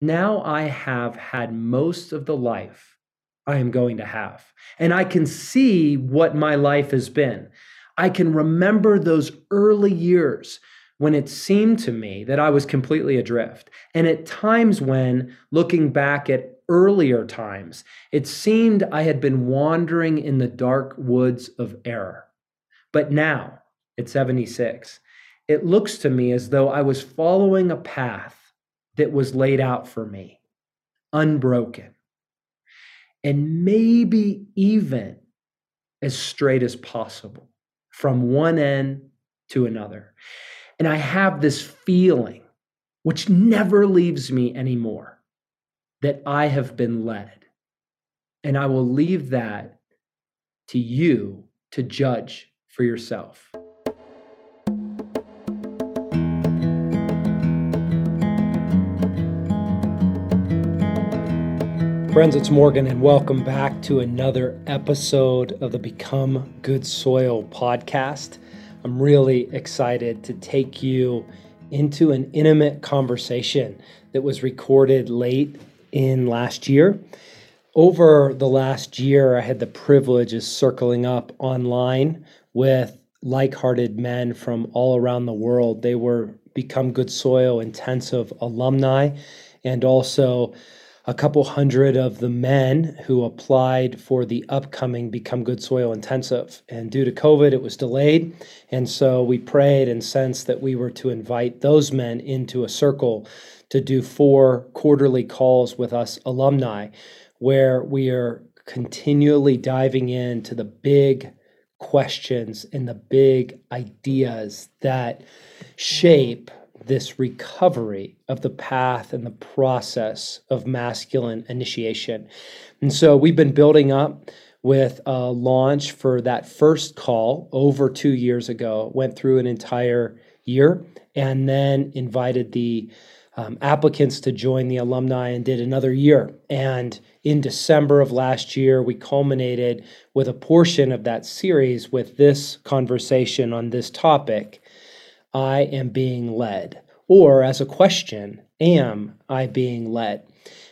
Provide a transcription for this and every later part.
now I have had most of the life I am going to have. And I can see what my life has been. I can remember those early years when it seemed to me that I was completely adrift. And at times when, looking back at earlier times, it seemed I had been wandering in the dark woods of error. But now, at 76, it looks to me as though I was following a path that was laid out for me, unbroken, and maybe even as straight as possible from one end to another. And I have this feeling, which never leaves me anymore, that I have been led. And I will leave that to you to judge for yourself. Friends, it's Morgan, and welcome back to another episode of the Become Good Soil podcast. I'm really excited to take you into an intimate conversation that was recorded late in last year. Over the last year, I had the privilege of circling up online with like hearted men from all around the world. They were Become Good Soil intensive alumni and also a couple hundred of the men who applied for the upcoming Become Good Soil Intensive. And due to COVID, it was delayed. And so we prayed and sensed that we were to invite those men into a circle to do four quarterly calls with us alumni, where we are continually diving into the big questions and the big ideas that shape this recovery of the path and the process of masculine initiation. And so we've been building up with a launch for that first call over two years ago, went through an entire year, and then invited the um, applicants to join the alumni and did another year. And in December of last year, we culminated with a portion of that series with this conversation on this topic I am being led? Or as a question, am I being led?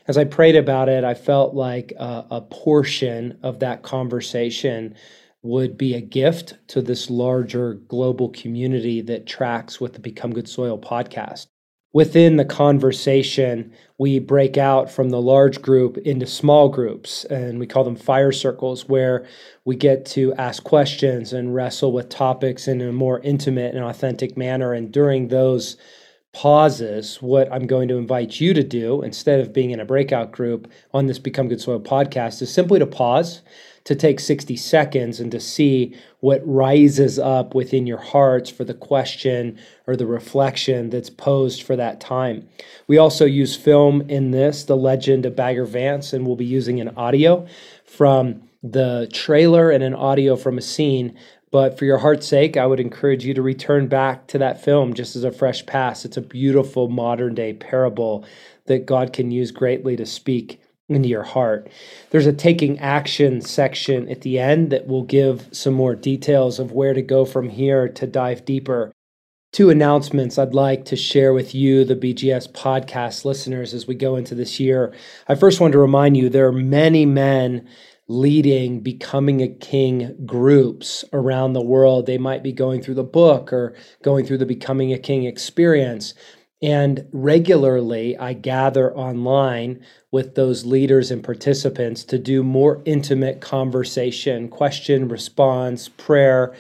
As I prayed about it, I felt like a, a portion of that conversation would be a gift to this larger global community that tracks with the Become Good Soil podcast within the conversation, we break out from the large group into small groups, and we call them fire circles, where we get to ask questions and wrestle with topics in a more intimate and authentic manner. And during those pauses, what I'm going to invite you to do instead of being in a breakout group on this Become Good Soil podcast is simply to pause to take 60 seconds and to see what rises up within your hearts for the question or the reflection that's posed for that time. We also use film in this, The Legend of Bagger Vance, and we'll be using an audio from the trailer and an audio from a scene. But for your heart's sake, I would encourage you to return back to that film just as a fresh pass. It's a beautiful modern day parable that God can use greatly to speak into your heart. There's a taking action section at the end that will give some more details of where to go from here to dive deeper. Two announcements I'd like to share with you, the BGS podcast listeners, as we go into this year. I first want to remind you there are many men leading becoming a king groups around the world. They might be going through the book or going through the becoming a king experience. And regularly, I gather online with those leaders and participants to do more intimate conversation, question, response, prayer,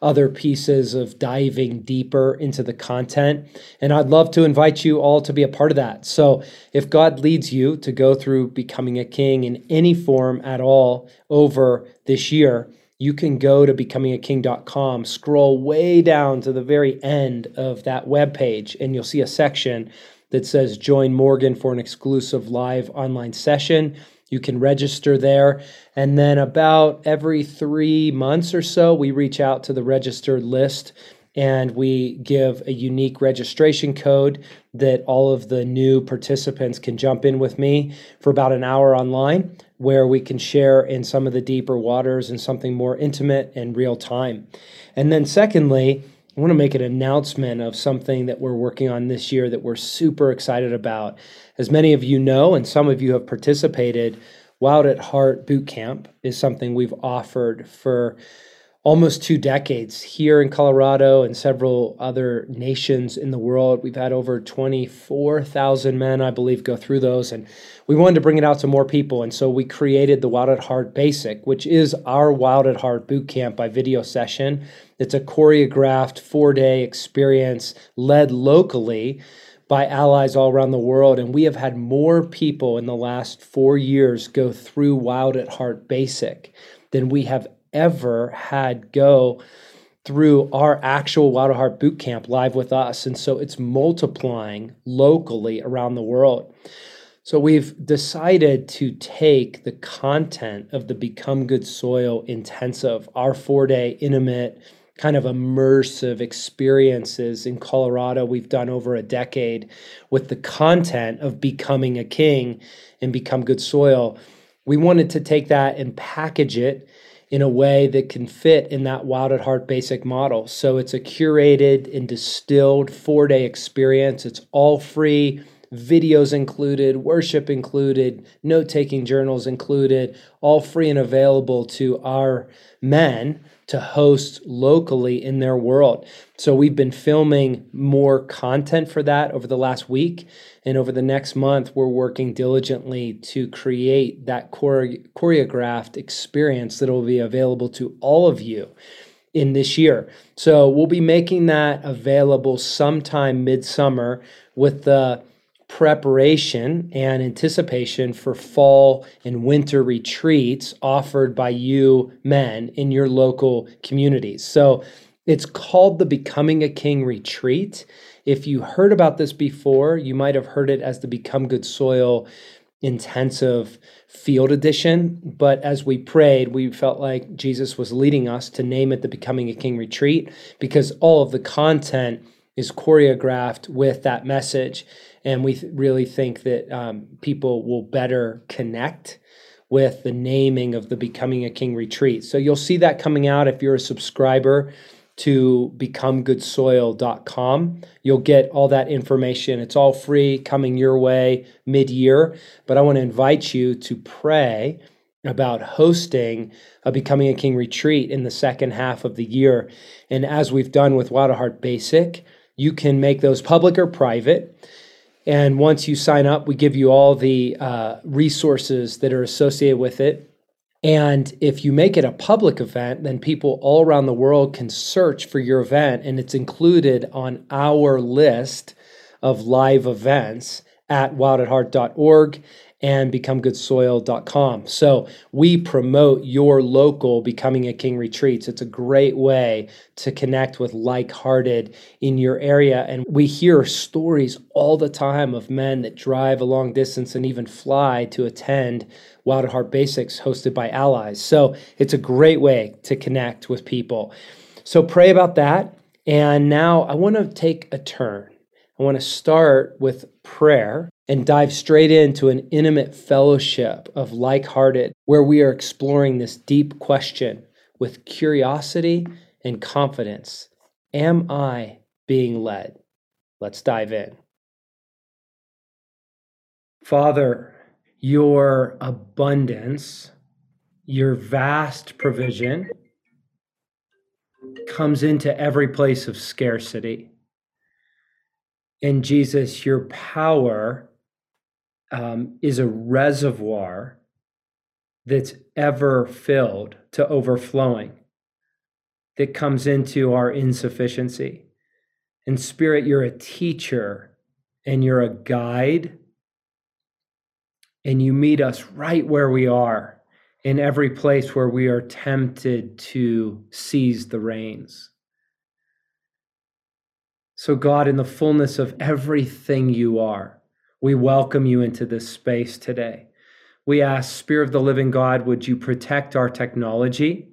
other pieces of diving deeper into the content. And I'd love to invite you all to be a part of that. So if God leads you to go through becoming a king in any form at all over this year, you can go to becomingaking.com, scroll way down to the very end of that web page, and you'll see a section that says Join Morgan for an exclusive live online session. You can register there. And then, about every three months or so, we reach out to the registered list and we give a unique registration code that all of the new participants can jump in with me for about an hour online where we can share in some of the deeper waters and something more intimate and real time. And then, secondly, I want to make an announcement of something that we're working on this year that we're super excited about. As many of you know, and some of you have participated, Wild at Heart Boot Camp is something we've offered for almost two decades here in Colorado and several other nations in the world. We've had over 24,000 men, I believe, go through those. And we wanted to bring it out to more people. And so we created the Wild at Heart Basic, which is our Wild at Heart boot camp by video session. It's a choreographed four day experience led locally by allies all around the world. And we have had more people in the last four years go through Wild at Heart Basic than we have ever had go through our actual Wild Heart boot camp live with us. And so it's multiplying locally around the world. So we've decided to take the content of the Become Good Soil intensive, our four day intimate, kind of immersive experiences in Colorado we've done over a decade with the content of becoming a king and become good soil. We wanted to take that and package it in a way that can fit in that Wild at Heart basic model. So it's a curated and distilled four day experience. It's all free, videos included, worship included, note taking journals included, all free and available to our men to host locally in their world. So we've been filming more content for that over the last week. And over the next month, we're working diligently to create that chore- choreographed experience that will be available to all of you in this year. So we'll be making that available sometime midsummer with the preparation and anticipation for fall and winter retreats offered by you men in your local communities. So it's called the Becoming a King Retreat. If you heard about this before, you might have heard it as the Become Good Soil intensive field edition. But as we prayed, we felt like Jesus was leading us to name it the Becoming a King Retreat because all of the content is choreographed with that message. And we th- really think that um, people will better connect with the naming of the Becoming a King retreat. So you'll see that coming out if you're a subscriber to becomegoodsoil.com. You'll get all that information. It's all free coming your way mid year. But I want to invite you to pray about hosting a Becoming a King retreat in the second half of the year. And as we've done with Wild Heart Basic, you can make those public or private. And once you sign up, we give you all the uh, resources that are associated with it. And if you make it a public event, then people all around the world can search for your event, and it's included on our list of live events at wildatheart.org and becomegoodsoil.com. So we promote your local Becoming a King retreats. It's a great way to connect with like hearted in your area. And we hear stories all the time of men that drive a long distance and even fly to attend Wild at Heart Basics hosted by allies. So it's a great way to connect with people. So pray about that. And now I want to take a turn. I want to start with prayer and dive straight into an intimate fellowship of like hearted, where we are exploring this deep question with curiosity and confidence Am I being led? Let's dive in. Father, your abundance, your vast provision comes into every place of scarcity. And Jesus, your power um, is a reservoir that's ever filled to overflowing, that comes into our insufficiency. And Spirit, you're a teacher and you're a guide, and you meet us right where we are in every place where we are tempted to seize the reins. So, God, in the fullness of everything you are, we welcome you into this space today. We ask, Spirit of the living God, would you protect our technology?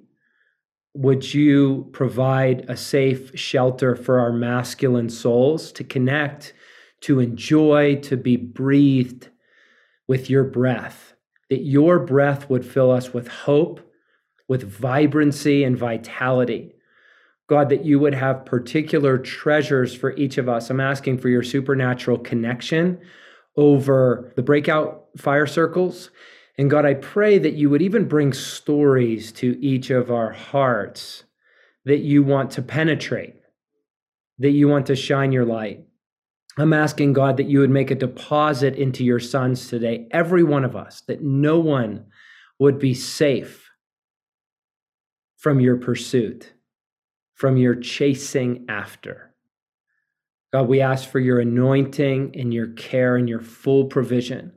Would you provide a safe shelter for our masculine souls to connect, to enjoy, to be breathed with your breath? That your breath would fill us with hope, with vibrancy and vitality. God, that you would have particular treasures for each of us. I'm asking for your supernatural connection over the breakout fire circles. And God, I pray that you would even bring stories to each of our hearts that you want to penetrate, that you want to shine your light. I'm asking God that you would make a deposit into your sons today, every one of us, that no one would be safe from your pursuit, from your chasing after. God, we ask for your anointing and your care and your full provision.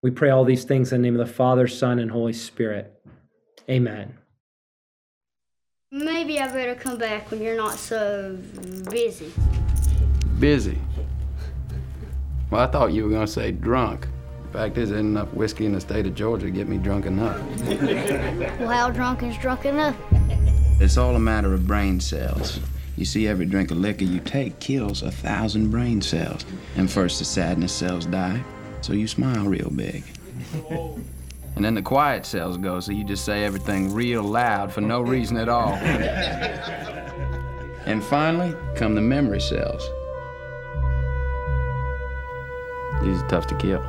We pray all these things in the name of the Father, Son, and Holy Spirit. Amen. Maybe I better come back when you're not so busy. Busy? Well, I thought you were going to say drunk. The fact is, there's enough whiskey in the state of Georgia to get me drunk enough. well, how drunk is drunk enough? It's all a matter of brain cells. You see, every drink of liquor you take kills a thousand brain cells. And first the sadness cells die, so you smile real big. And then the quiet cells go, so you just say everything real loud for no reason at all. and finally come the memory cells. These are tough to kill.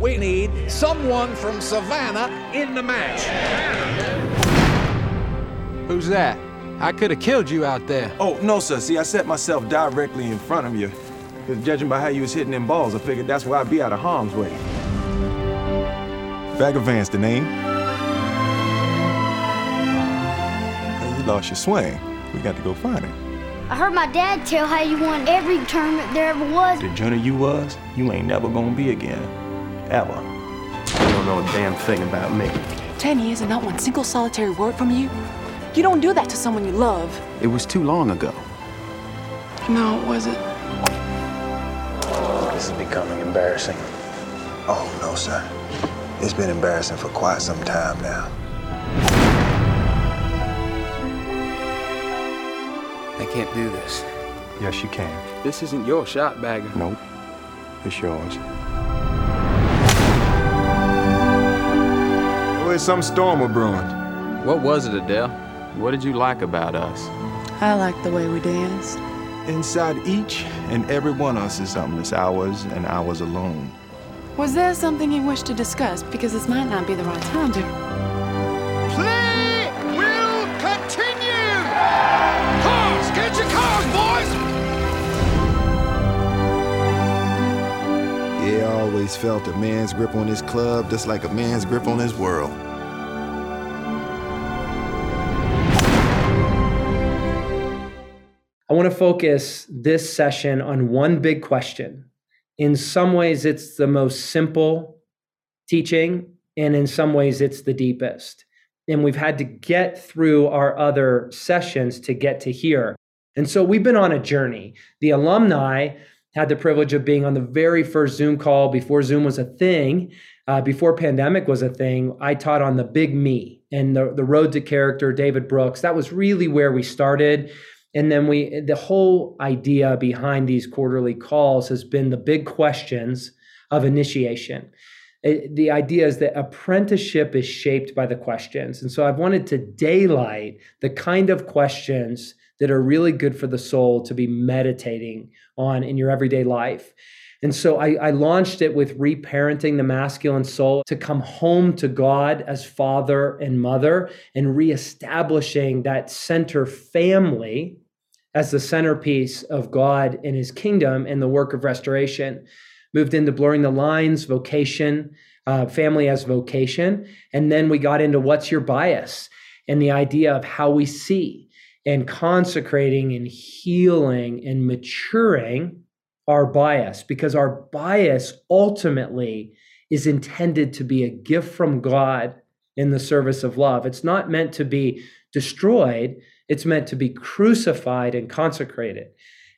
We need someone from Savannah in the match. Who's that? I could have killed you out there. Oh, no, sir. See, I set myself directly in front of you. Because judging by how you was hitting them balls, I figured that's where I'd be out of harm's way. Bagger Vance, the name? You lost your swing. We got to go find him. I heard my dad tell how you won every tournament there ever was. The journey you was, you ain't never gonna be again ever. You don't know a damn thing about me. Ten years and not one single solitary word from you? You don't do that to someone you love. It was too long ago. No, it wasn't. This is becoming embarrassing. Oh, no, sir. It's been embarrassing for quite some time now. I can't do this. Yes, you can. This isn't your shot, Bagger. Nope. It's yours. There's some storm of brewing. What was it, Adele? What did you like about us? I like the way we danced. Inside each and every one of us is something that's ours and ours alone. Was there something you wish to discuss? Because this might not be the right time to. I always felt a man's grip on his club just like a man's grip on his world. I want to focus this session on one big question. In some ways, it's the most simple teaching, and in some ways, it's the deepest. And we've had to get through our other sessions to get to here. And so we've been on a journey. The alumni had the privilege of being on the very first Zoom call before Zoom was a thing, uh, before pandemic was a thing. I taught on the Big Me and the, the Road to Character, David Brooks. That was really where we started. And then we, the whole idea behind these quarterly calls has been the big questions of initiation. It, the idea is that apprenticeship is shaped by the questions. And so I've wanted to daylight the kind of questions that are really good for the soul to be meditating on in your everyday life. And so I, I, launched it with reparenting the masculine soul to come home to God as father and mother and reestablishing that center family as the centerpiece of God and his kingdom and the work of restoration. Moved into blurring the lines, vocation, uh, family as vocation. And then we got into what's your bias and the idea of how we see and consecrating and healing and maturing our bias because our bias ultimately is intended to be a gift from God in the service of love. It's not meant to be destroyed, it's meant to be crucified and consecrated.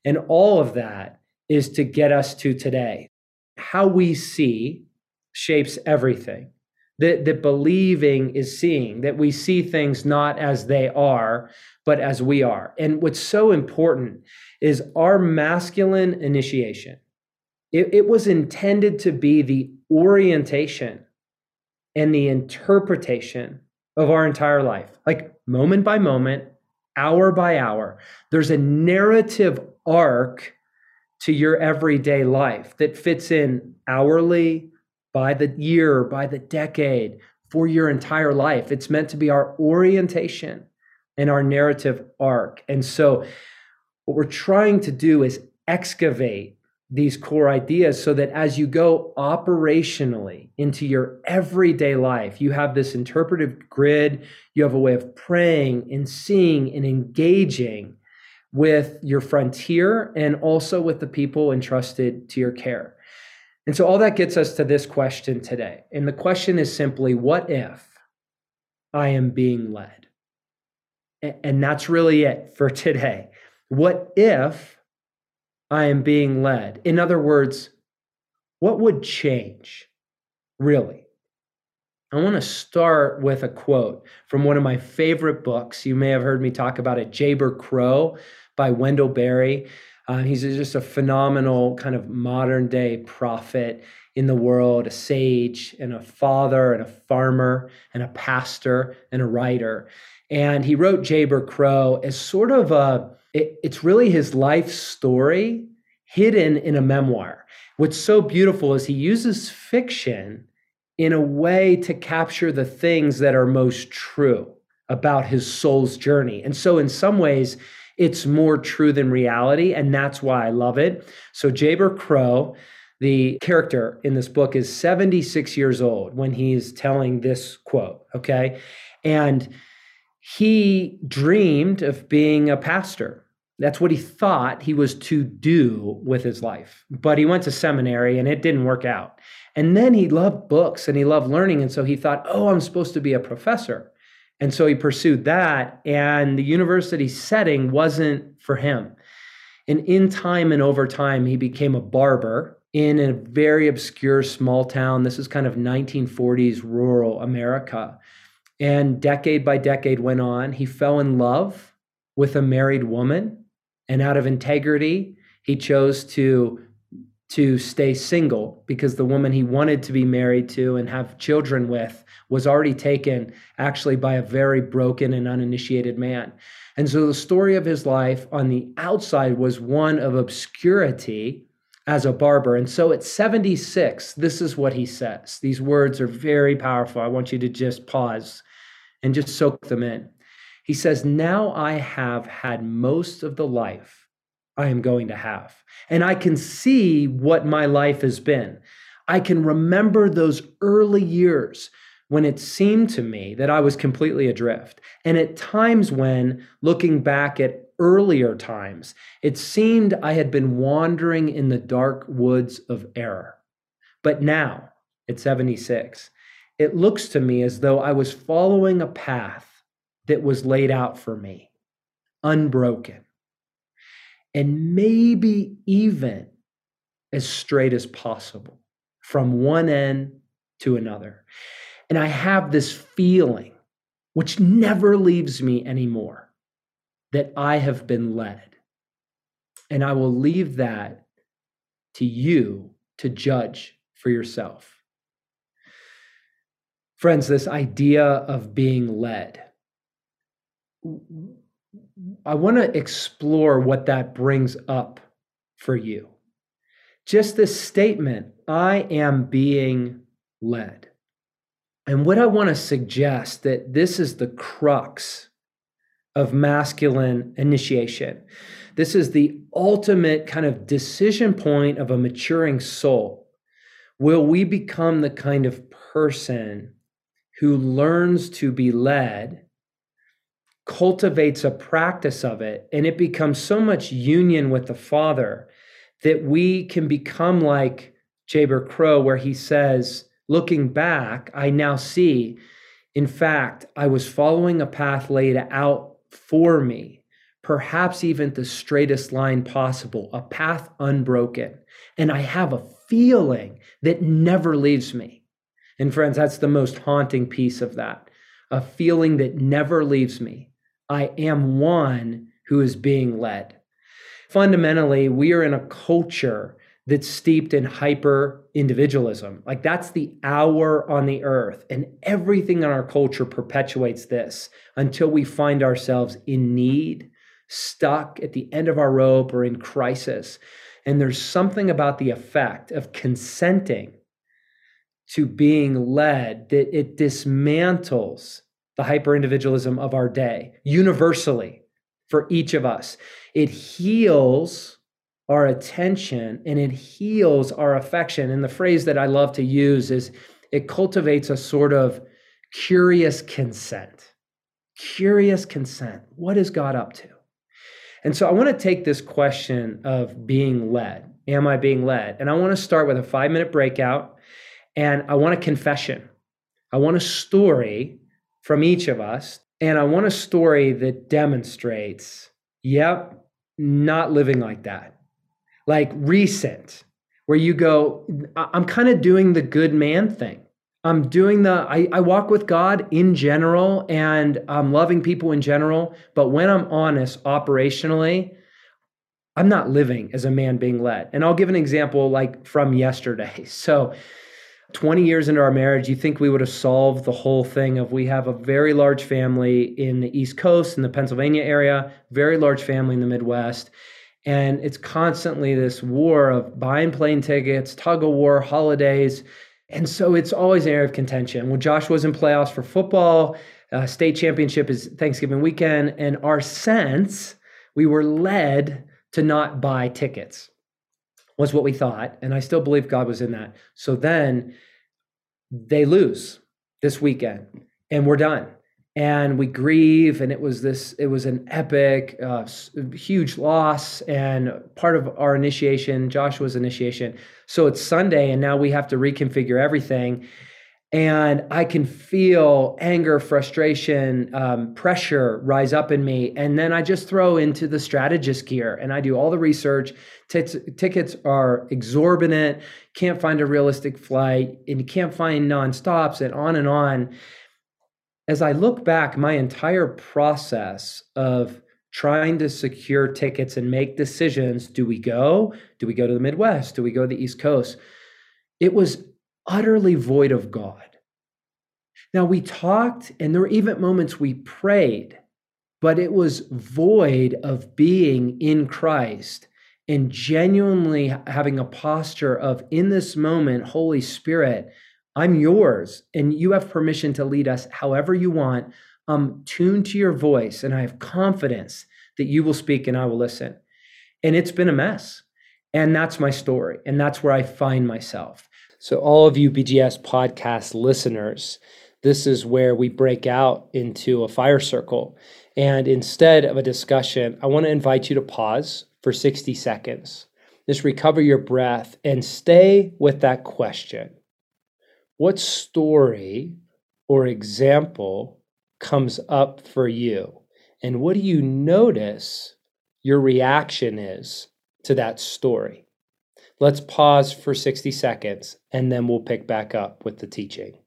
And all of that is to get us to today. How we see shapes everything. That, that believing is seeing, that we see things not as they are, but as we are. And what's so important is our masculine initiation. It, it was intended to be the orientation and the interpretation of our entire life, like moment by moment, hour by hour. There's a narrative arc to your everyday life that fits in hourly, by the year, by the decade, for your entire life. It's meant to be our orientation and our narrative arc. And so, what we're trying to do is excavate these core ideas so that as you go operationally into your everyday life, you have this interpretive grid, you have a way of praying and seeing and engaging with your frontier and also with the people entrusted to your care. And so all that gets us to this question today. And the question is simply what if I am being led? And that's really it for today. What if I am being led. In other words, what would change, really? I want to start with a quote from one of my favorite books. You may have heard me talk about it, Jayber Crow by Wendell Berry. Uh, he's just a phenomenal kind of modern day prophet in the world, a sage and a father and a farmer and a pastor and a writer. And he wrote Jayber Crow as sort of a it, it's really his life story hidden in a memoir. What's so beautiful is he uses fiction in a way to capture the things that are most true about his soul's journey. And so, in some ways, it's more true than reality. And that's why I love it. So, Jayber Crow, the character in this book, is 76 years old when he's telling this quote. Okay. And he dreamed of being a pastor that's what he thought he was to do with his life. But he went to seminary and it didn't work out. And then he loved books and he loved learning. And so he thought, oh, I'm supposed to be a professor. And so he pursued that. And the university setting wasn't for him. And in time and over time, he became a barber in a very obscure small town. This is kind of 1940s rural America. And decade by decade went on. He fell in love with a married woman and out of integrity, he chose to to stay single because the woman he wanted to be married to and have children with was already taken actually by a very broken and uninitiated man. And so the story of his life on the outside was one of obscurity as a barber. And so at 76, this is what he says. These words are very powerful. I want you to just pause and just soak them in. He says, Now I have had most of the life I am going to have. And I can see what my life has been. I can remember those early years when it seemed to me that I was completely adrift. And at times when, looking back at earlier times, it seemed I had been wandering in the dark woods of error. But now, at 76, it looks to me as though I was following a path that was laid out for me, unbroken, and maybe even as straight as possible from one end to another. And I have this feeling, which never leaves me anymore, that I have been led. And I will leave that to you to judge for yourself. Friends, this idea of being led I want to explore what that brings up for you. Just this statement, I am being led. And what I want to suggest that this is the crux of masculine initiation. This is the ultimate kind of decision point of a maturing soul. Will we become the kind of person who learns to be led cultivates a practice of it and it becomes so much union with the Father that we can become like Jayber Crow, where he says, Looking back, I now see, in fact, I was following a path laid out for me, perhaps even the straightest line possible, a path unbroken. And I have a feeling that never leaves me. And friends, that's the most haunting piece of that a feeling that never leaves me I am one who is being led. Fundamentally, we are in a culture that's steeped in hyper individualism. Like that's the hour on the earth. And everything in our culture perpetuates this until we find ourselves in need, stuck at the end of our rope, or in crisis. And there's something about the effect of consenting to being led that it dismantles the hyper individualism of our day universally for each of us. It heals our attention and it heals our affection. And the phrase that I love to use is it cultivates a sort of curious consent. Curious consent. What is God up to? And so I want to take this question of being led. Am I being led? And I want to start with a five minute breakout and I want a confession. I want a story from each of us. And I want a story that demonstrates, yep, not living like that like recent, where you go, I'm kind of doing the good man thing. I'm doing the, I, I walk with God in general and I'm loving people in general. But when I'm honest operationally, I'm not living as a man being led. And I'll give an example like from yesterday. So, 20 years into our marriage, you think we would have solved the whole thing of we have a very large family in the East Coast, in the Pennsylvania area, very large family in the Midwest. And it's constantly this war of buying plane tickets, tug of war, holidays. And so it's always an area of contention. When Josh was in playoffs for football, uh, state championship is Thanksgiving weekend, and our sense, we were led to not buy tickets, was what we thought. And I still believe God was in that. So then they lose this weekend, and we're done and we grieve and it was this it was an epic uh, huge loss and part of our initiation joshua's initiation. So it's sunday and now we have to reconfigure everything. And i can feel anger frustration um, pressure rise up in me and then i just throw into the strategist gear and i do all the research. Tickets are exorbitant can't find a realistic flight and you can't find non-stops and on and on as I look back, my entire process of trying to secure tickets and make decisions do we go? Do we go to the Midwest? Do we go to the East Coast? It was utterly void of God. Now, we talked, and there were even moments we prayed, but it was void of being in Christ and genuinely having a posture of, in this moment, Holy Spirit, I'm yours, and you have permission to lead us however you want. Um, I'm tuned to your voice, and I have confidence that you will speak and I will listen. And it's been a mess. And that's my story. And that's where I find myself. So, all of you BGS podcast listeners, this is where we break out into a fire circle. And instead of a discussion, I want to invite you to pause for 60 seconds. Just recover your breath and stay with that question what story or example comes up for you? And what do you notice your reaction is to that story? Let's pause for 60 seconds and then we'll pick back up with the teaching.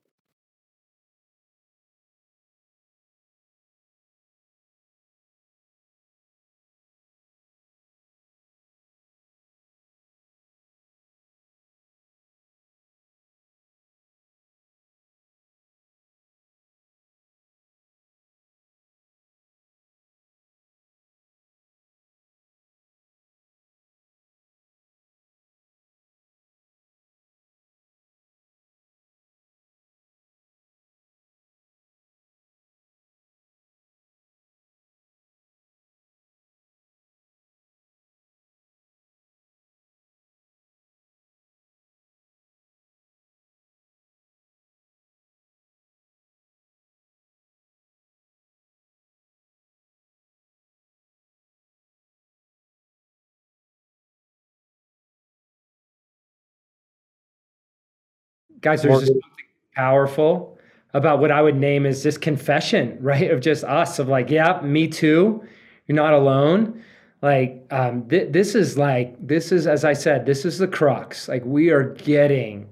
Guys, there's just something powerful about what I would name as this confession, right? Of just us, of like, yeah, me too. You're not alone. Like, um, th- this is like, this is, as I said, this is the crux. Like, we are getting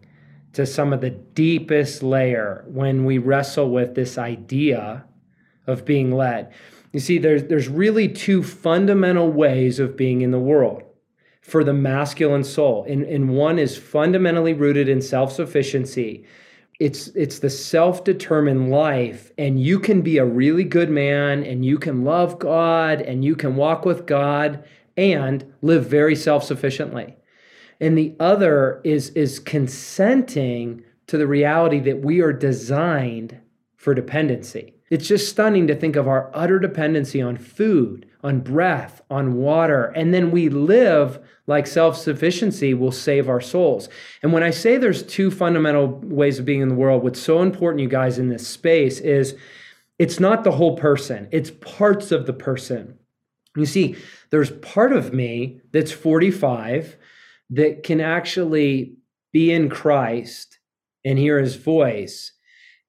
to some of the deepest layer when we wrestle with this idea of being led. You see, there's there's really two fundamental ways of being in the world. For the masculine soul. And, and one is fundamentally rooted in self sufficiency. It's, it's the self determined life, and you can be a really good man, and you can love God, and you can walk with God, and live very self sufficiently. And the other is, is consenting to the reality that we are designed for dependency. It's just stunning to think of our utter dependency on food, on breath, on water, and then we live like self sufficiency will save our souls. And when I say there's two fundamental ways of being in the world, what's so important, you guys, in this space is it's not the whole person, it's parts of the person. You see, there's part of me that's 45 that can actually be in Christ and hear his voice.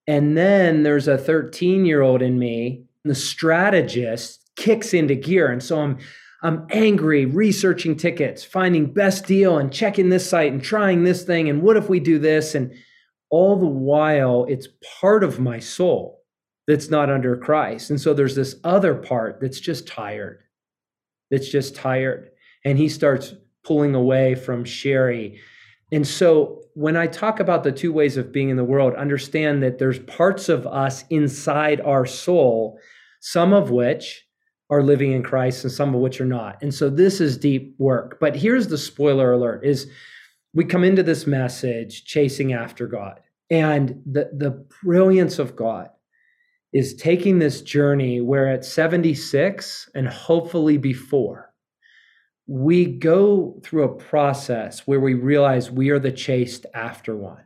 And then there's a 13 year old in me, the strategist kicks into gear. And so I'm I'm angry, researching tickets, finding best deal and checking this site and trying this thing. And what if we do this? And all the while, it's part of my soul that's not under Christ. And so there's this other part that's just tired, that's just tired. And he starts pulling away from Sherry. And so when I talk about the two ways of being in the world, understand that there's parts of us inside our soul, some of which are living in Christ and some of which are not. And so this is deep work. But here's the spoiler alert is we come into this message chasing after God. And the the brilliance of God is taking this journey where at 76 and hopefully before we go through a process where we realize we are the chased after one.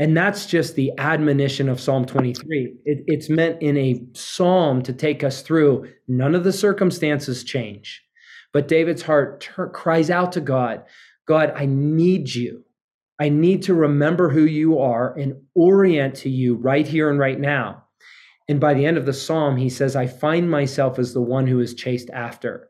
And that's just the admonition of Psalm 23. It, it's meant in a psalm to take us through. None of the circumstances change. But David's heart ter- cries out to God God, I need you. I need to remember who you are and orient to you right here and right now. And by the end of the psalm, he says, I find myself as the one who is chased after.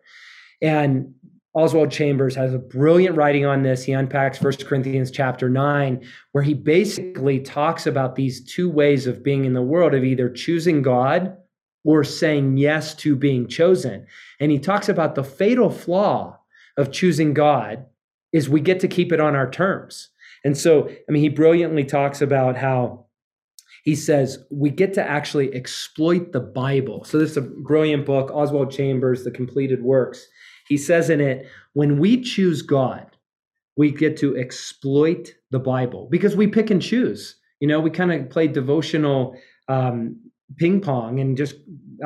And Oswald Chambers has a brilliant writing on this. He unpacks First Corinthians chapter 9, where he basically talks about these two ways of being in the world of either choosing God or saying yes to being chosen. And he talks about the fatal flaw of choosing God is we get to keep it on our terms. And so, I mean, he brilliantly talks about how he says we get to actually exploit the Bible. So, this is a brilliant book, Oswald Chambers, The Completed Works. He says in it, when we choose God, we get to exploit the Bible because we pick and choose. You know, we kind of play devotional um, ping pong and just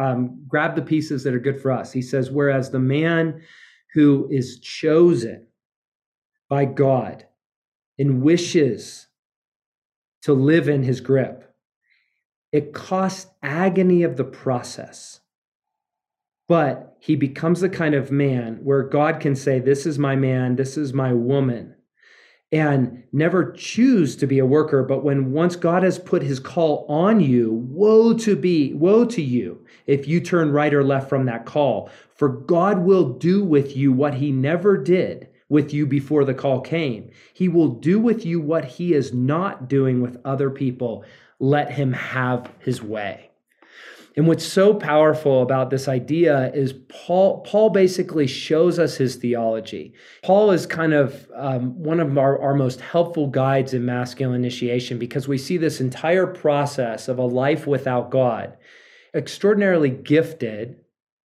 um, grab the pieces that are good for us. He says, whereas the man who is chosen by God and wishes to live in his grip, it costs agony of the process but he becomes the kind of man where God can say, This is my man, this is my woman, and never choose to be a worker. But when once God has put his call on you, woe to be, woe to you if you turn right or left from that call. For God will do with you what he never did with you before the call came. He will do with you what he is not doing with other people. Let him have his way. And what's so powerful about this idea is Paul, Paul basically shows us his theology. Paul is kind of um, one of our, our most helpful guides in masculine initiation because we see this entire process of a life without God, extraordinarily gifted,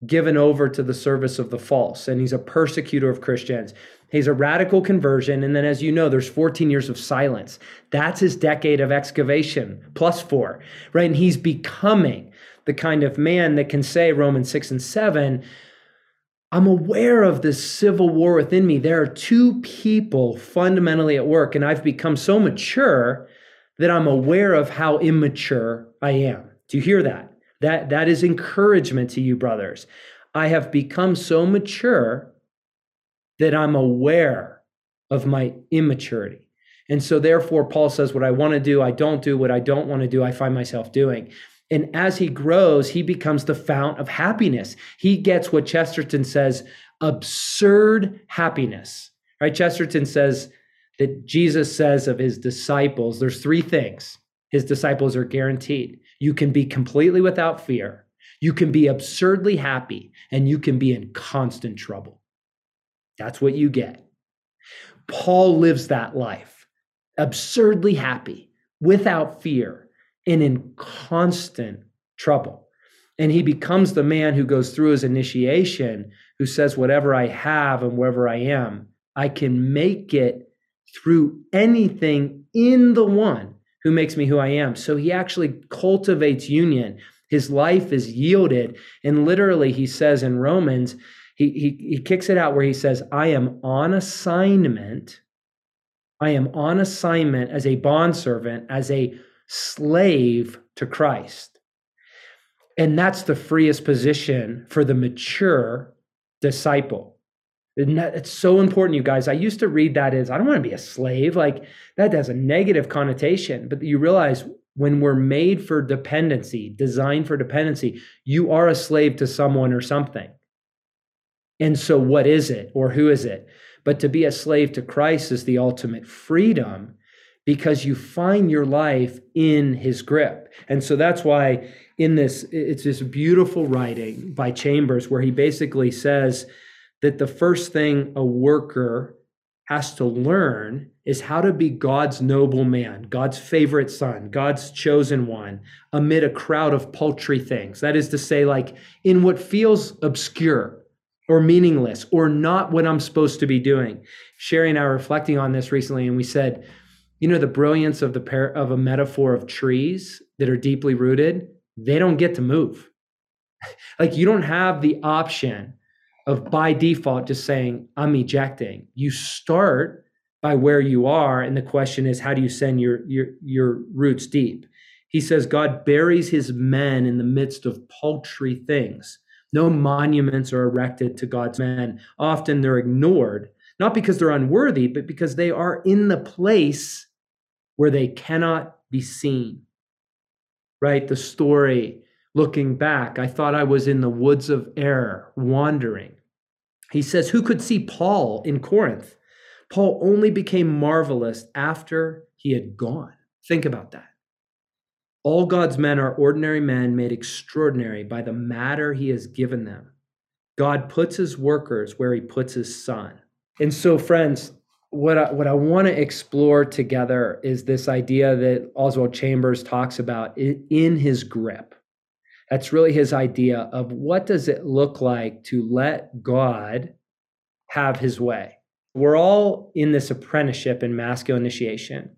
given over to the service of the false. And he's a persecutor of Christians. He's a radical conversion. And then, as you know, there's 14 years of silence. That's his decade of excavation, plus four, right? And he's becoming the kind of man that can say, Romans 6 and 7, I'm aware of this civil war within me. There are two people fundamentally at work, and I've become so mature that I'm aware of how immature I am. Do you hear that? That, that is encouragement to you, brothers. I have become so mature that I'm aware of my immaturity. And so, therefore, Paul says, What I want to do, I don't do. What I don't want to do, I find myself doing. And as he grows, he becomes the fount of happiness. He gets what Chesterton says absurd happiness. Right? Chesterton says that Jesus says of his disciples, there's three things his disciples are guaranteed. You can be completely without fear, you can be absurdly happy, and you can be in constant trouble. That's what you get. Paul lives that life, absurdly happy, without fear, and in constant trouble. And he becomes the man who goes through his initiation, who says, Whatever I have and wherever I am, I can make it through anything in the one who makes me who I am. So he actually cultivates union. His life is yielded. And literally, he says in Romans, he, he, he kicks it out where he says, I am on assignment. I am on assignment as a bondservant, as a slave to Christ. And that's the freest position for the mature disciple. It's so important, you guys. I used to read that as I don't want to be a slave. Like that has a negative connotation. But you realize when we're made for dependency, designed for dependency, you are a slave to someone or something. And so, what is it or who is it? But to be a slave to Christ is the ultimate freedom because you find your life in his grip. And so that's why in this, it's this beautiful writing by Chambers where he basically says that the first thing a worker has to learn is how to be God's noble man, God's favorite son, God's chosen one, amid a crowd of paltry things. That is to say, like in what feels obscure or meaningless or not what I'm supposed to be doing. Sherry and I were reflecting on this recently, and we said, you know, the brilliance of the pair of a metaphor of trees that are deeply rooted, they don't get to move. like you don't have the option of by default just saying, I'm ejecting. You start by where you are, and the question is, how do you send your your your roots deep? He says God buries his men in the midst of paltry things. No monuments are erected to God's men. Often they're ignored, not because they're unworthy, but because they are in the place where they cannot be seen. Right? The story looking back, I thought I was in the woods of error, wandering. He says, Who could see Paul in Corinth? Paul only became marvelous after he had gone. Think about that. All God's men are ordinary men made extraordinary by the matter he has given them. God puts his workers where he puts his son. And so, friends, what I, what I want to explore together is this idea that Oswald Chambers talks about in his grip. That's really his idea of what does it look like to let God have his way. We're all in this apprenticeship in masculine initiation.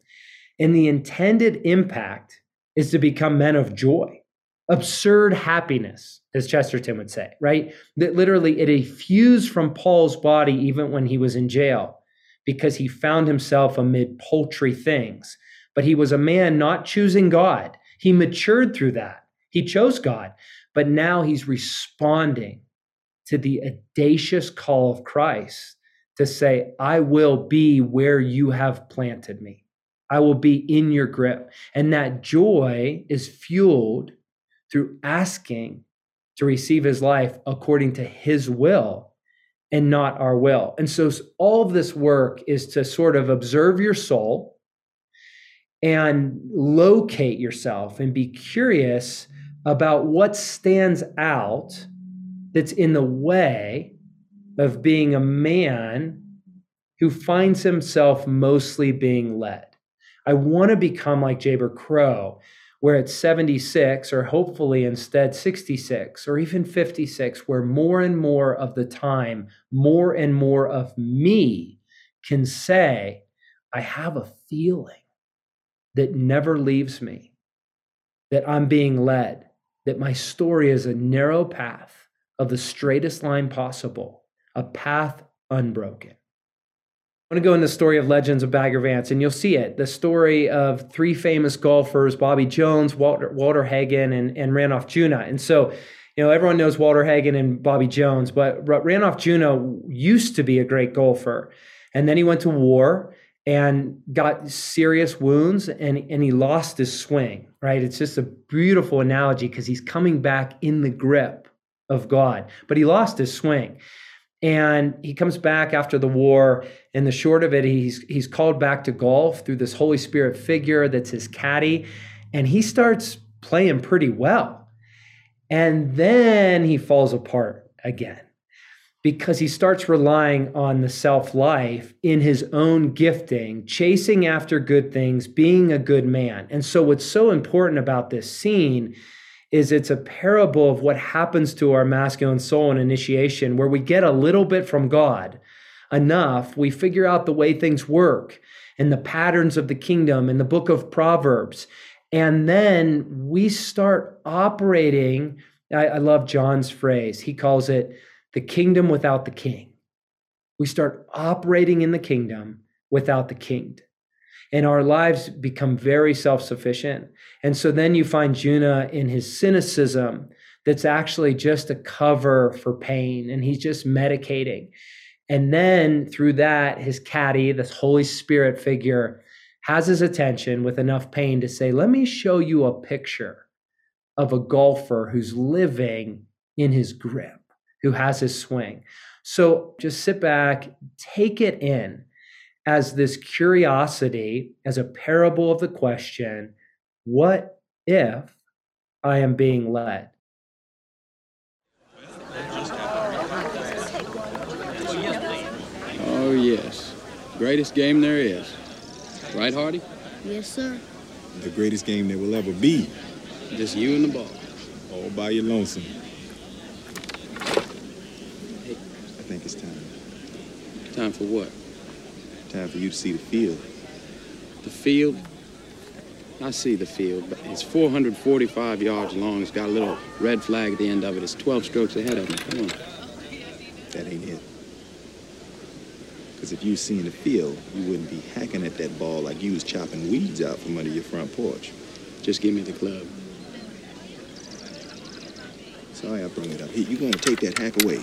And the intended impact is to become men of joy, absurd happiness, as Chesterton would say, right? That literally it effused from Paul's body even when he was in jail because he found himself amid paltry things. But he was a man not choosing God. He matured through that. He chose God, but now he's responding to the audacious call of Christ to say, I will be where you have planted me. I will be in your grip. And that joy is fueled through asking to receive his life according to his will and not our will. And so all of this work is to sort of observe your soul and locate yourself and be curious about what stands out that's in the way of being a man who finds himself mostly being led. I want to become like Jayber Crow, where it's 76, or hopefully instead 66, or even 56, where more and more of the time, more and more of me can say, I have a feeling that never leaves me, that I'm being led, that my story is a narrow path of the straightest line possible, a path unbroken. I want to go in the story of Legends of Bagger Vance, and you'll see it. The story of three famous golfers, Bobby Jones, Walter, Walter Hagen, and, and Rannulph Junuh. And so, you know, everyone knows Walter Hagen and Bobby Jones, but Randolph Junuh used to be a great golfer. And then he went to war and got serious wounds and, and he lost his swing, right? It's just a beautiful analogy because he's coming back in the grip of God, but he lost his swing. And he comes back after the war. And the short of it, he's he's called back to golf through this Holy Spirit figure that's his caddy. And he starts playing pretty well. And then he falls apart again. because he starts relying on the self life in his own gifting, chasing after good things, being a good man. And so, what's so important about this scene is it's a parable of what happens to our masculine soul in initiation, where we get a little bit from God enough, we figure out the way things work and the patterns of the kingdom in the book of Proverbs. And then we start operating. I, I love John's phrase. He calls it the kingdom without the king. We start operating in the kingdom without the king. And our lives become very self sufficient. And so then you find Junuh in his cynicism that's actually just a cover for pain, and he's just medicating. And then through that, his caddy, this Holy Spirit figure, has his attention with enough pain to say, Let me show you a picture of a golfer who's living in his grip who has his swing. So just sit back, take it in as this curiosity, as a parable of the question what if I am being led? Oh, yes. Greatest game there is. Right, Hardy? Yes, sir. The greatest game there will ever be. Just you and the ball. All by your lonesome. Hey. I think it's time. Time for what? Time for you to see the field. The field? I see the field, but it's 445 yards long. It's got a little red flag at the end of it. It's 12 strokes ahead of me. Come on. That ain't it. Because if you seen the field, you wouldn't be hacking at that ball like you was chopping weeds out from under your front porch. Just give me the club. Sorry I brought it up. Here, you gonna take that hack away.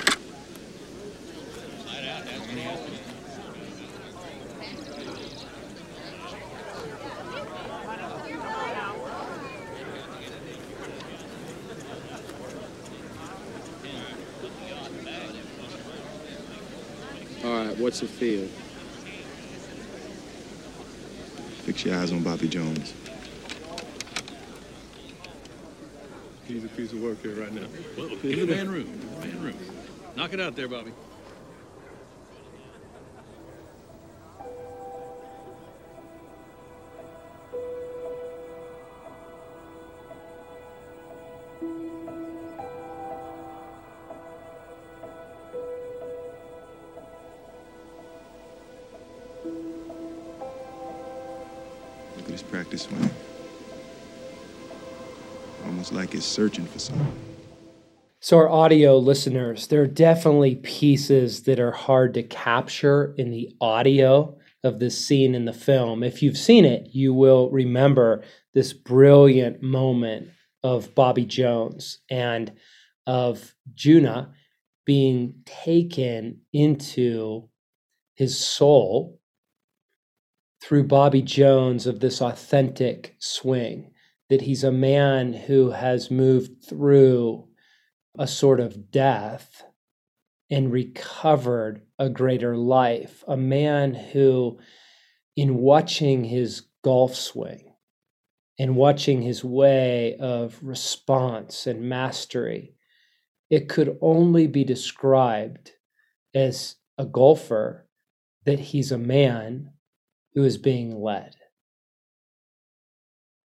What's the field? Fix your eyes on Bobby Jones. He's a piece of work here right now. Well, give the man room. Man room. Knock it out there, Bobby. Practice swing. Almost like it's searching for something. So, our audio listeners, there are definitely pieces that are hard to capture in the audio of this scene in the film. If you've seen it, you will remember this brilliant moment of Bobby Jones and of Junuh being taken into his soul through Bobby Jones of this authentic swing, that he's a man who has moved through a sort of death and recovered a greater life, a man who, in watching his golf swing and watching his way of response and mastery, it could only be described as a golfer that he's a man who is being led.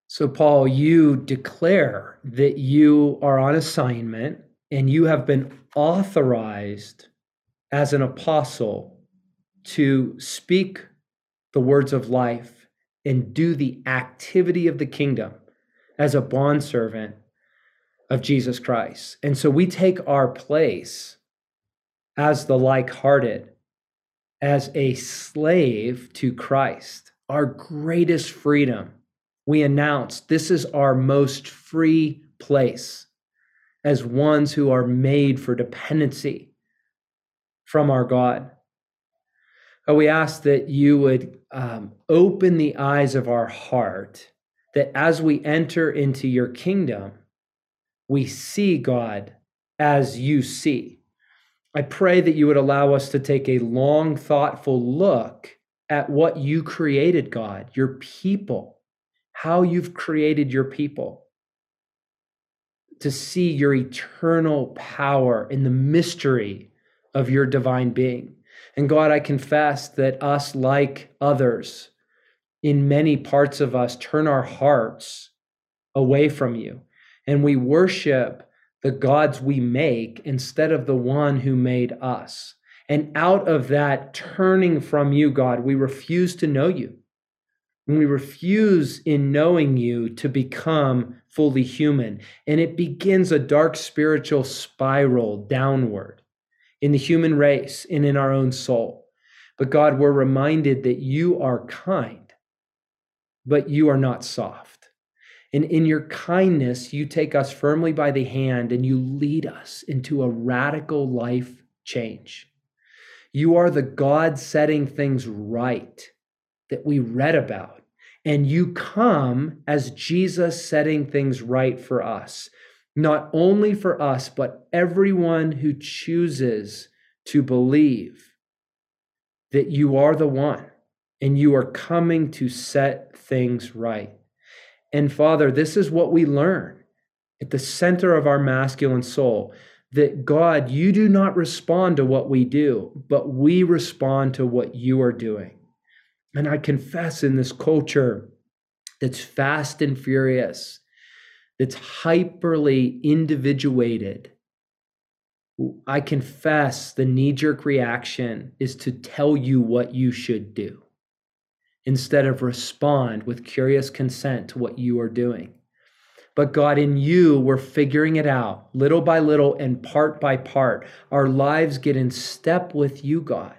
So, Paul, you declare that you are on assignment and you have been authorized as an apostle to speak the words of life and do the activity of the kingdom as a bondservant of Jesus Christ. And so we take our place as the like hearted as a slave to Christ, our greatest freedom. We announce this is our most free place as ones who are made for dependency from our God. But we ask that you would um, open the eyes of our heart, that as we enter into your kingdom, we see God as you see I pray that you would allow us to take a long, thoughtful look at what you created, God, your people, how you've created your people, to see your eternal power in the mystery of your divine being. And God, I confess that us, like others, in many parts of us, turn our hearts away from you. And we worship the gods we make instead of the one who made us. And out of that turning from you, God, we refuse to know you. And we refuse in knowing you to become fully human. And it begins a dark spiritual spiral downward in the human race and in our own soul. But God, we're reminded that you are kind, but you are not soft. And in your kindness, you take us firmly by the hand and you lead us into a radical life change. You are the God setting things right that we read about. And you come as Jesus setting things right for us, not only for us, but everyone who chooses to believe that you are the one and you are coming to set things right. And Father, this is what we learn at the center of our masculine soul that God, you do not respond to what we do, but we respond to what you are doing. And I confess in this culture that's fast and furious, that's hyperly individuated, I confess the knee jerk reaction is to tell you what you should do instead of respond with curious consent to what you are doing. But God, in you, we're figuring it out little by little and part by part. Our lives get in step with you, God,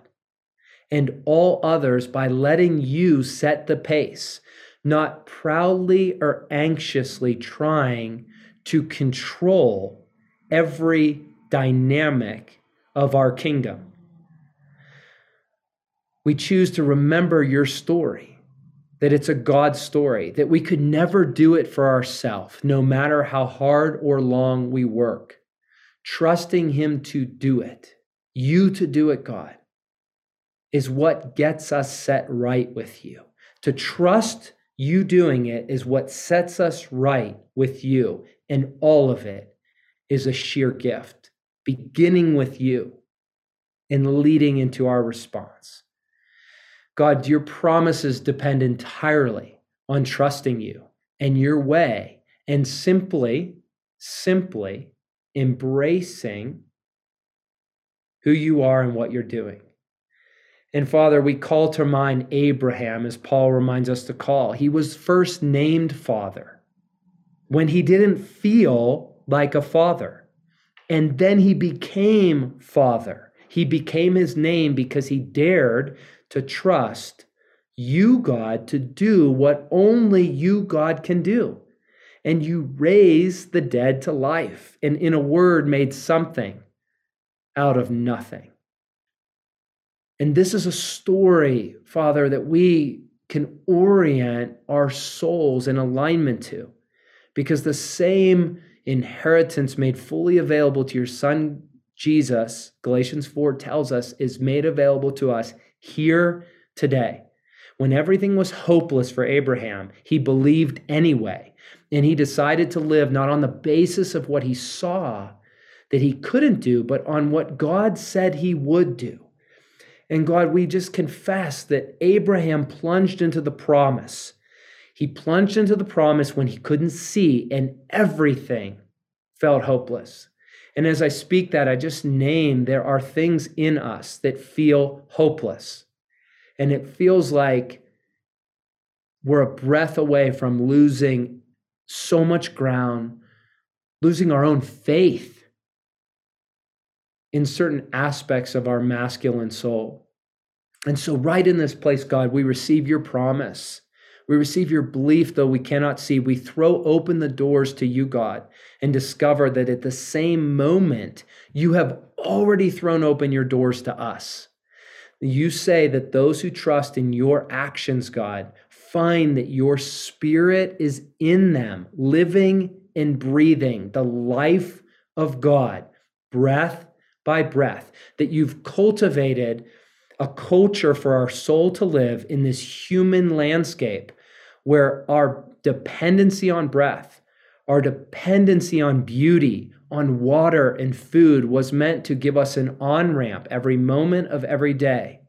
and all others by letting you set the pace, not proudly or anxiously trying to control every dynamic of our kingdom. We choose to remember your story, that it's a God story, that we could never do it for ourselves, no matter how hard or long we work. Trusting Him to do it, you to do it, God, is what gets us set right with you. To trust you doing it is what sets us right with you, and all of it is a sheer gift, beginning with you and leading into our response. God, your promises depend entirely on trusting you and your way and simply, simply embracing who you are and what you're doing. And Father, we call to mind Abraham as Paul reminds us to call. He was first named father when he didn't feel like a father. And then he became father. He became his name because he dared to trust you, God, to do what only you, God, can do. And you raise the dead to life, and in a word, made something out of nothing. And this is a story, Father, that we can orient our souls in alignment to, because the same inheritance made fully available to your Son, Jesus, Galatians 4 tells us, is made available to us here today. When everything was hopeless for Abraham, he believed anyway. And he decided to live not on the basis of what he saw that he couldn't do, but on what God said he would do. And God, we just confess that Abraham plunged into the promise. He plunged into the promise when he couldn't see, and everything felt hopeless. And as I speak that, I just name there are things in us that feel hopeless. And it feels like we're a breath away from losing so much ground, losing our own faith in certain aspects of our masculine soul. And so, right in this place, God, we receive your promise we receive your belief, though we cannot see. We throw open the doors to you, God, and discover that at the same moment, you have already thrown open your doors to us. You say that those who trust in your actions, God, find that your spirit is in them, living and breathing the life of God, breath by breath, that you've cultivated a culture for our soul to live in this human landscape where our dependency on breath, our dependency on beauty, on water and food was meant to give us an on ramp every moment of every day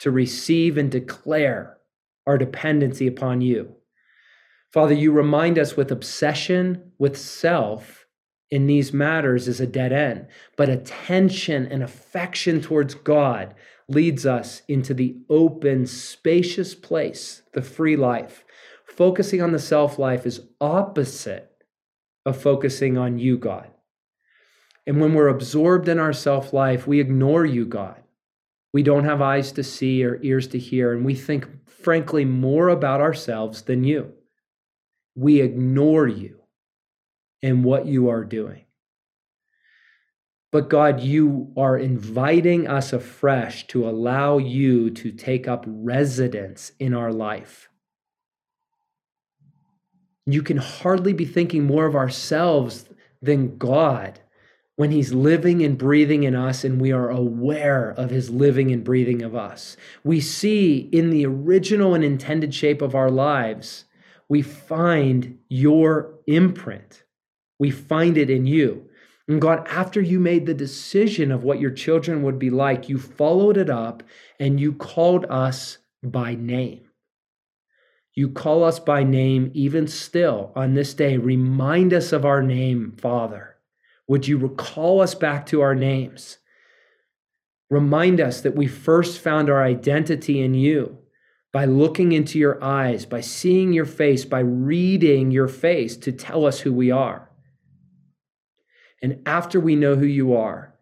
to receive and declare our dependency upon you. Father, you remind us with obsession with self in these matters is a dead end, but attention and affection towards God leads us into the open, spacious place, the free life. Focusing on the self life is opposite of focusing on you, God. And when we're absorbed in our self life, we ignore you, God. We don't have eyes to see or ears to hear, and we think, frankly, more about ourselves than you. We ignore you and what you are doing. But God, you are inviting us afresh to allow you to take up residence in our life. You can hardly be thinking more of ourselves than God when He's living and breathing in us, and we are aware of His living and breathing of us. We see in the original and intended shape of our lives, we find your imprint. We find it in you. And God, after you made the decision of what your children would be like, you followed it up and you called us by name. You call us by name even still on this day. Remind us of our name, Father. Would you recall us back to our names? Remind us that we first found our identity in you by looking into your eyes, by seeing your face, by reading your face to tell us who we are. And after we know who you are,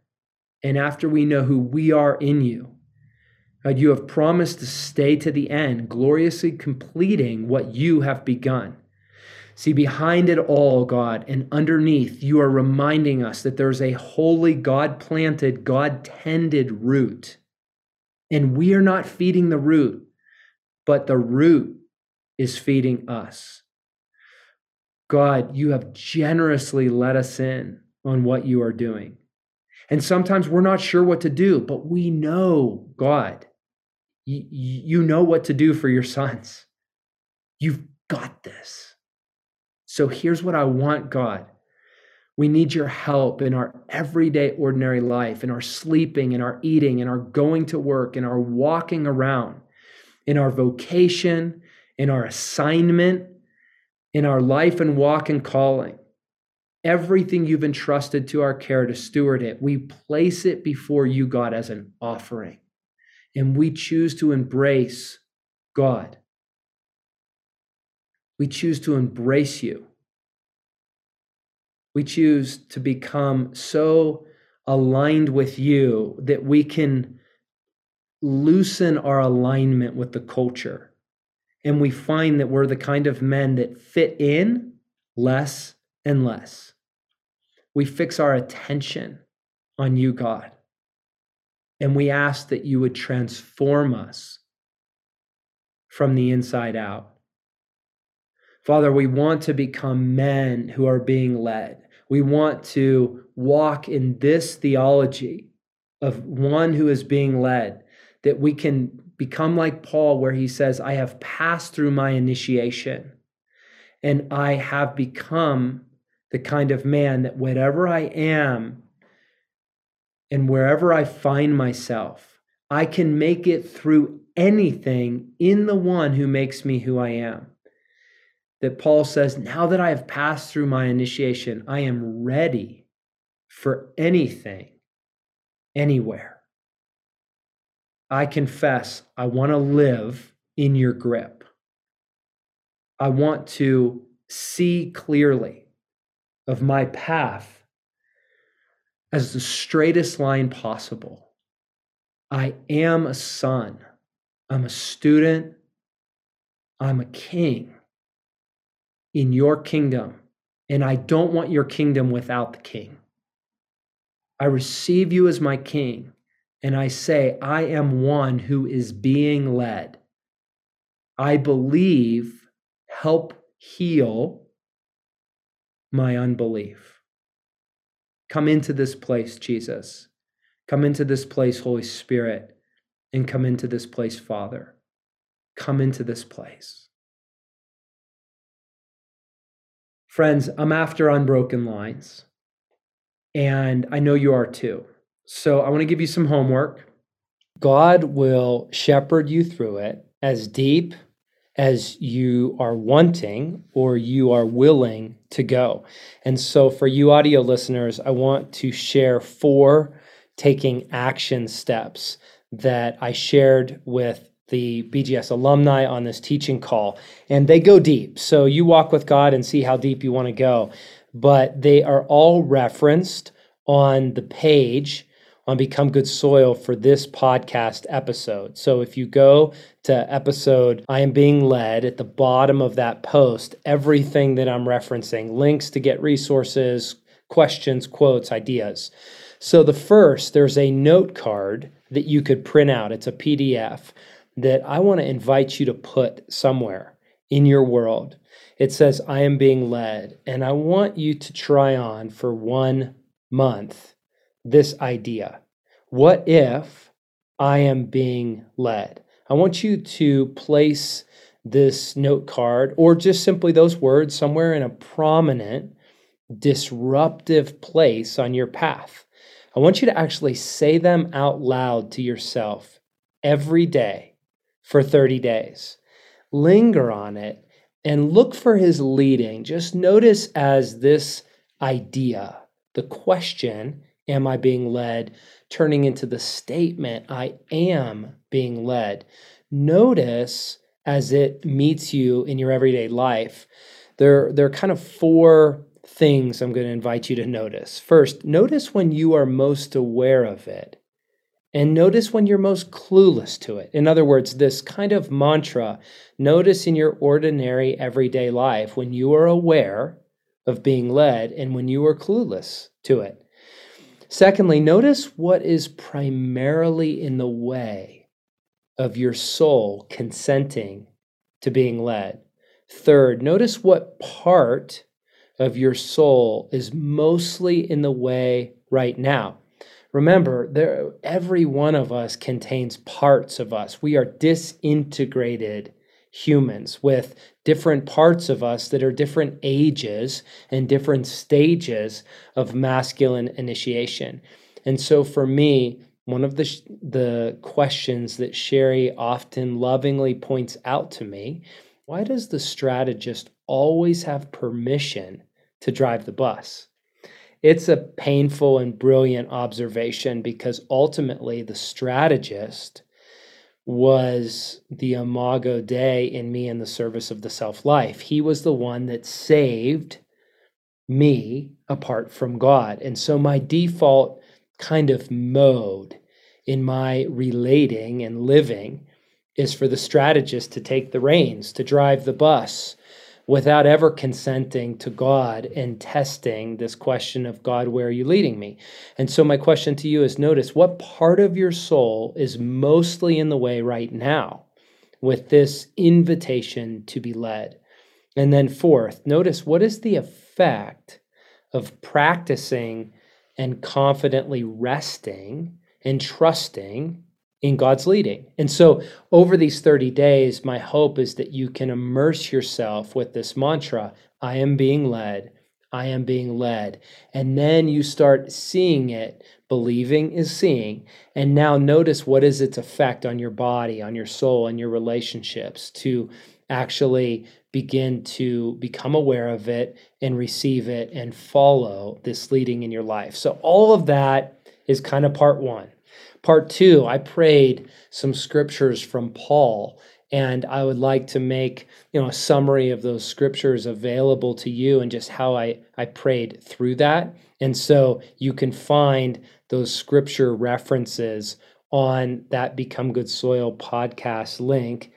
and after we know who we are in you, God, you have promised to stay to the end, gloriously completing what you have begun. See, behind it all, God, and underneath, you are reminding us that there's a holy, God planted, God tended root. And we are not feeding the root, but the root is feeding us. God, you have generously let us in on what you are doing. And sometimes we're not sure what to do, but we know, God, you, you know what to do for your sons. You've got this. So here's what I want, God. We need your help in our everyday, ordinary life, in our sleeping, in our eating, in our going to work, in our walking around, in our vocation, in our assignment, in our life and walk and calling everything you've entrusted to our care to steward it, we place it before you, God, as an offering. And we choose to embrace God. We choose to embrace you. We choose to become so aligned with you that we can loosen our alignment with the culture. And we find that we're the kind of men that fit in less and less. We fix our attention on you, God. And we ask that you would transform us from the inside out. Father, we want to become men who are being led. We want to walk in this theology of one who is being led, that we can become like Paul, where he says, I have passed through my initiation and I have become the kind of man that whatever I am and wherever I find myself, I can make it through anything in the one who makes me who I am. That Paul says, now that I have passed through my initiation, I am ready for anything, anywhere. I confess, I want to live in your grip. I want to see clearly of my path as the straightest line possible. I am a son. I'm a student. I'm a king in your kingdom. And I don't want your kingdom without the king. I receive you as my king. And I say, I am one who is being led. I believe, help heal, my unbelief. Come into this place, Jesus. Come into this place, Holy Spirit, and come into this place, Father. Come into this place. Friends, I'm after unbroken lines. and I know you are too. So I want to give you some homework. God will shepherd you through it as deep as you are wanting or you are willing to go. And so, for you audio listeners, I want to share four taking action steps that I shared with the BGS alumni on this teaching call. And they go deep. So, you walk with God and see how deep you want to go. But they are all referenced on the page on Become Good Soil for this podcast episode. So if you go to episode I Am Being Led at the bottom of that post, everything that I'm referencing, links to get resources, questions, quotes, ideas. So the first, there's a note card that you could print out. It's a PDF that I want to invite you to put somewhere in your world. It says, I am being led. And I want you to try on for one month this idea. What if I am being led? I want you to place this note card or just simply those words somewhere in a prominent, disruptive place on your path. I want you to actually say them out loud to yourself every day for 30 days. Linger on it and look for his leading. Just notice as this idea, the question, am I being led, turning into the statement, I am being led. Notice as it meets you in your everyday life, there, there are kind of four things I'm going to invite you to notice. First, notice when you are most aware of it. And notice when you're most clueless to it. In other words, this kind of mantra, notice in your ordinary everyday life when you are aware of being led and when you are clueless to it. Secondly, notice what is primarily in the way of your soul consenting to being led. Third, notice what part of your soul is mostly in the way right now. Remember, there, every one of us contains parts of us. We are disintegrated humans with different parts of us that are different ages and different stages of masculine initiation. And so for me, one of the the questions that Sherry often lovingly points out to me, why does the strategist always have permission to drive the bus? It's a painful and brilliant observation because ultimately the strategist was the imago dei in me in the service of the self life. He was the one that saved me apart from God. And so my default kind of mode in my relating and living is for the strategist to take the reins, to drive the bus, without ever consenting to God and testing this question of God, where are you leading me? And so, my question to you is notice what part of your soul is mostly in the way right now with this invitation to be led? And then, fourth, notice what is the effect of practicing and confidently resting and trusting in God's leading. And so, over these 30 days, my hope is that you can immerse yourself with this mantra I am being led. I am being led. And then you start seeing it. Believing is seeing. And now notice what is its effect on your body, on your soul, and your relationships to actually begin to become aware of it and receive it and follow this leading in your life. So, all of that is kind of part one. Part two, I prayed some scriptures from Paul, and I would like to make you know a summary of those scriptures available to you and just how I, I prayed through that. And so you can find those scripture references on that Become Good Soil podcast link.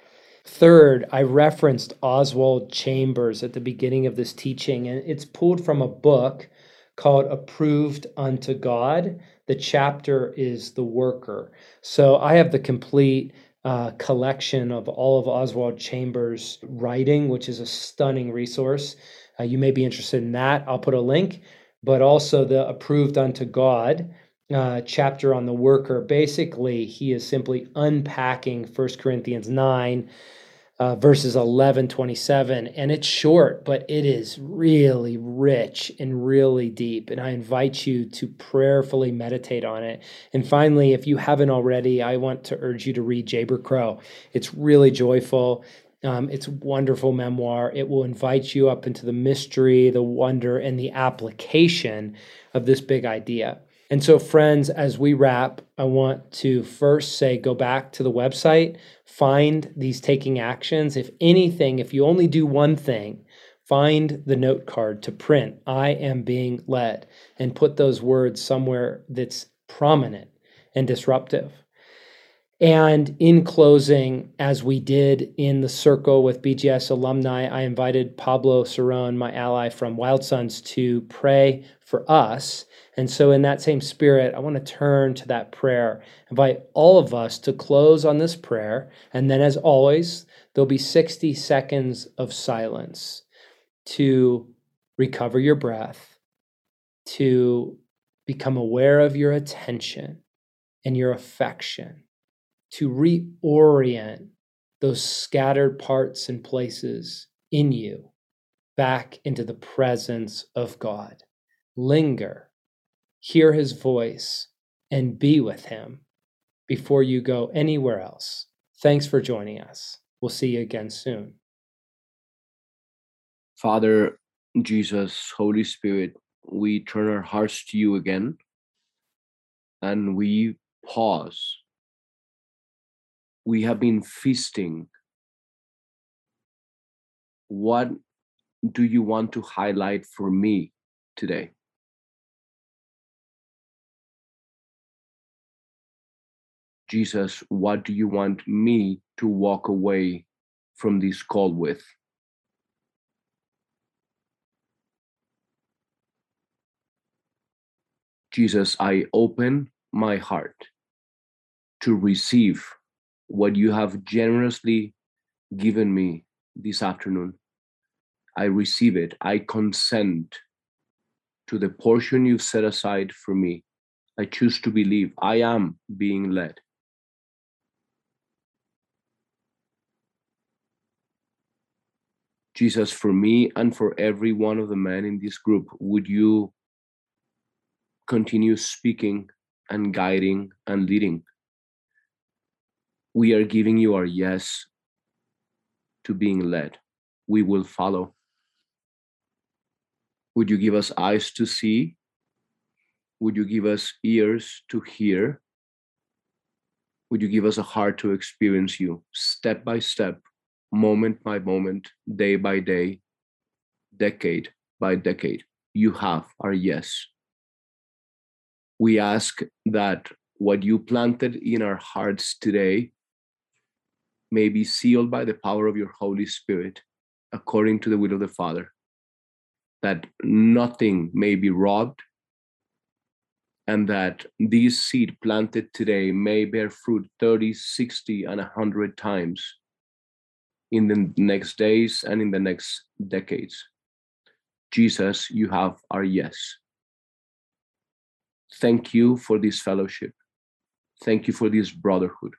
Third, I referenced Oswald Chambers at the beginning of this teaching, and it's pulled from a book called Approved Unto God the chapter is the worker. So I have the complete uh, collection of all of Oswald Chambers' writing, which is a stunning resource. Uh, you may be interested in that. I'll put a link, but also the Approved Unto God. Uh, chapter on the worker. Basically, he is simply unpacking 1 Corinthians 9, uh, verses 11, 27. And it's short, but it is really rich and really deep. And I invite you to prayerfully meditate on it. And finally, if you haven't already, I want to urge you to read Jayber Crow. It's really joyful. Um, it's wonderful memoir. It will invite you up into the mystery, the wonder, and the application of this big idea. And so, friends, as we wrap, I want to first say go back to the website, find these taking actions. If anything, if you only do one thing, find the note card to print, I am being led, and put those words somewhere that's prominent and disruptive. And in closing, as we did in the circle with BGS alumni, I invited Pablo Cerrone, my ally from Wild Sons, to pray for us. And so, in that same spirit, I want to turn to that prayer, invite all of us to close on this prayer. And then, as always, there'll be 60 seconds of silence to recover your breath, to become aware of your attention and your affection to reorient those scattered parts and places in you back into the presence of God. Linger, hear his voice, and be with him before you go anywhere else. Thanks for joining us. We'll see you again soon. Father, Jesus, Holy Spirit, we turn our hearts to you again and we pause we have been feasting. What do you want to highlight for me today? Jesus, what do you want me to walk away from this call with? Jesus, I open my heart to receive what you have generously given me this afternoon. I receive it. I consent to the portion you've set aside for me. I choose to believe I am being led. Jesus, for me and for every one of the men in this group, would you continue speaking and guiding and leading? we are giving you our yes to being led. We will follow. Would you give us eyes to see? Would you give us ears to hear? Would you give us a heart to experience you step by step, moment by moment, day by day, decade by decade? You have our yes. We ask that what you planted in our hearts today may be sealed by the power of your Holy Spirit according to the will of the Father, that nothing may be robbed, and that this seed planted today may bear fruit 30, 60, and 100 times in the next days and in the next decades. Jesus, you have our yes. Thank you for this fellowship. Thank you for this brotherhood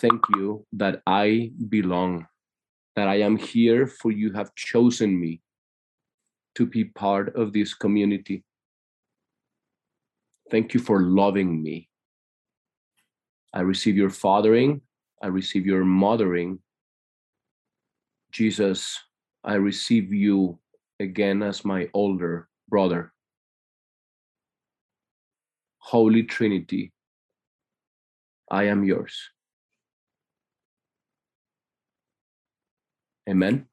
thank you that I belong, that I am here for you have chosen me to be part of this community. Thank you for loving me. I receive your fathering, I receive your mothering. Jesus, I receive you again as my older brother. Holy Trinity, I am yours. Amen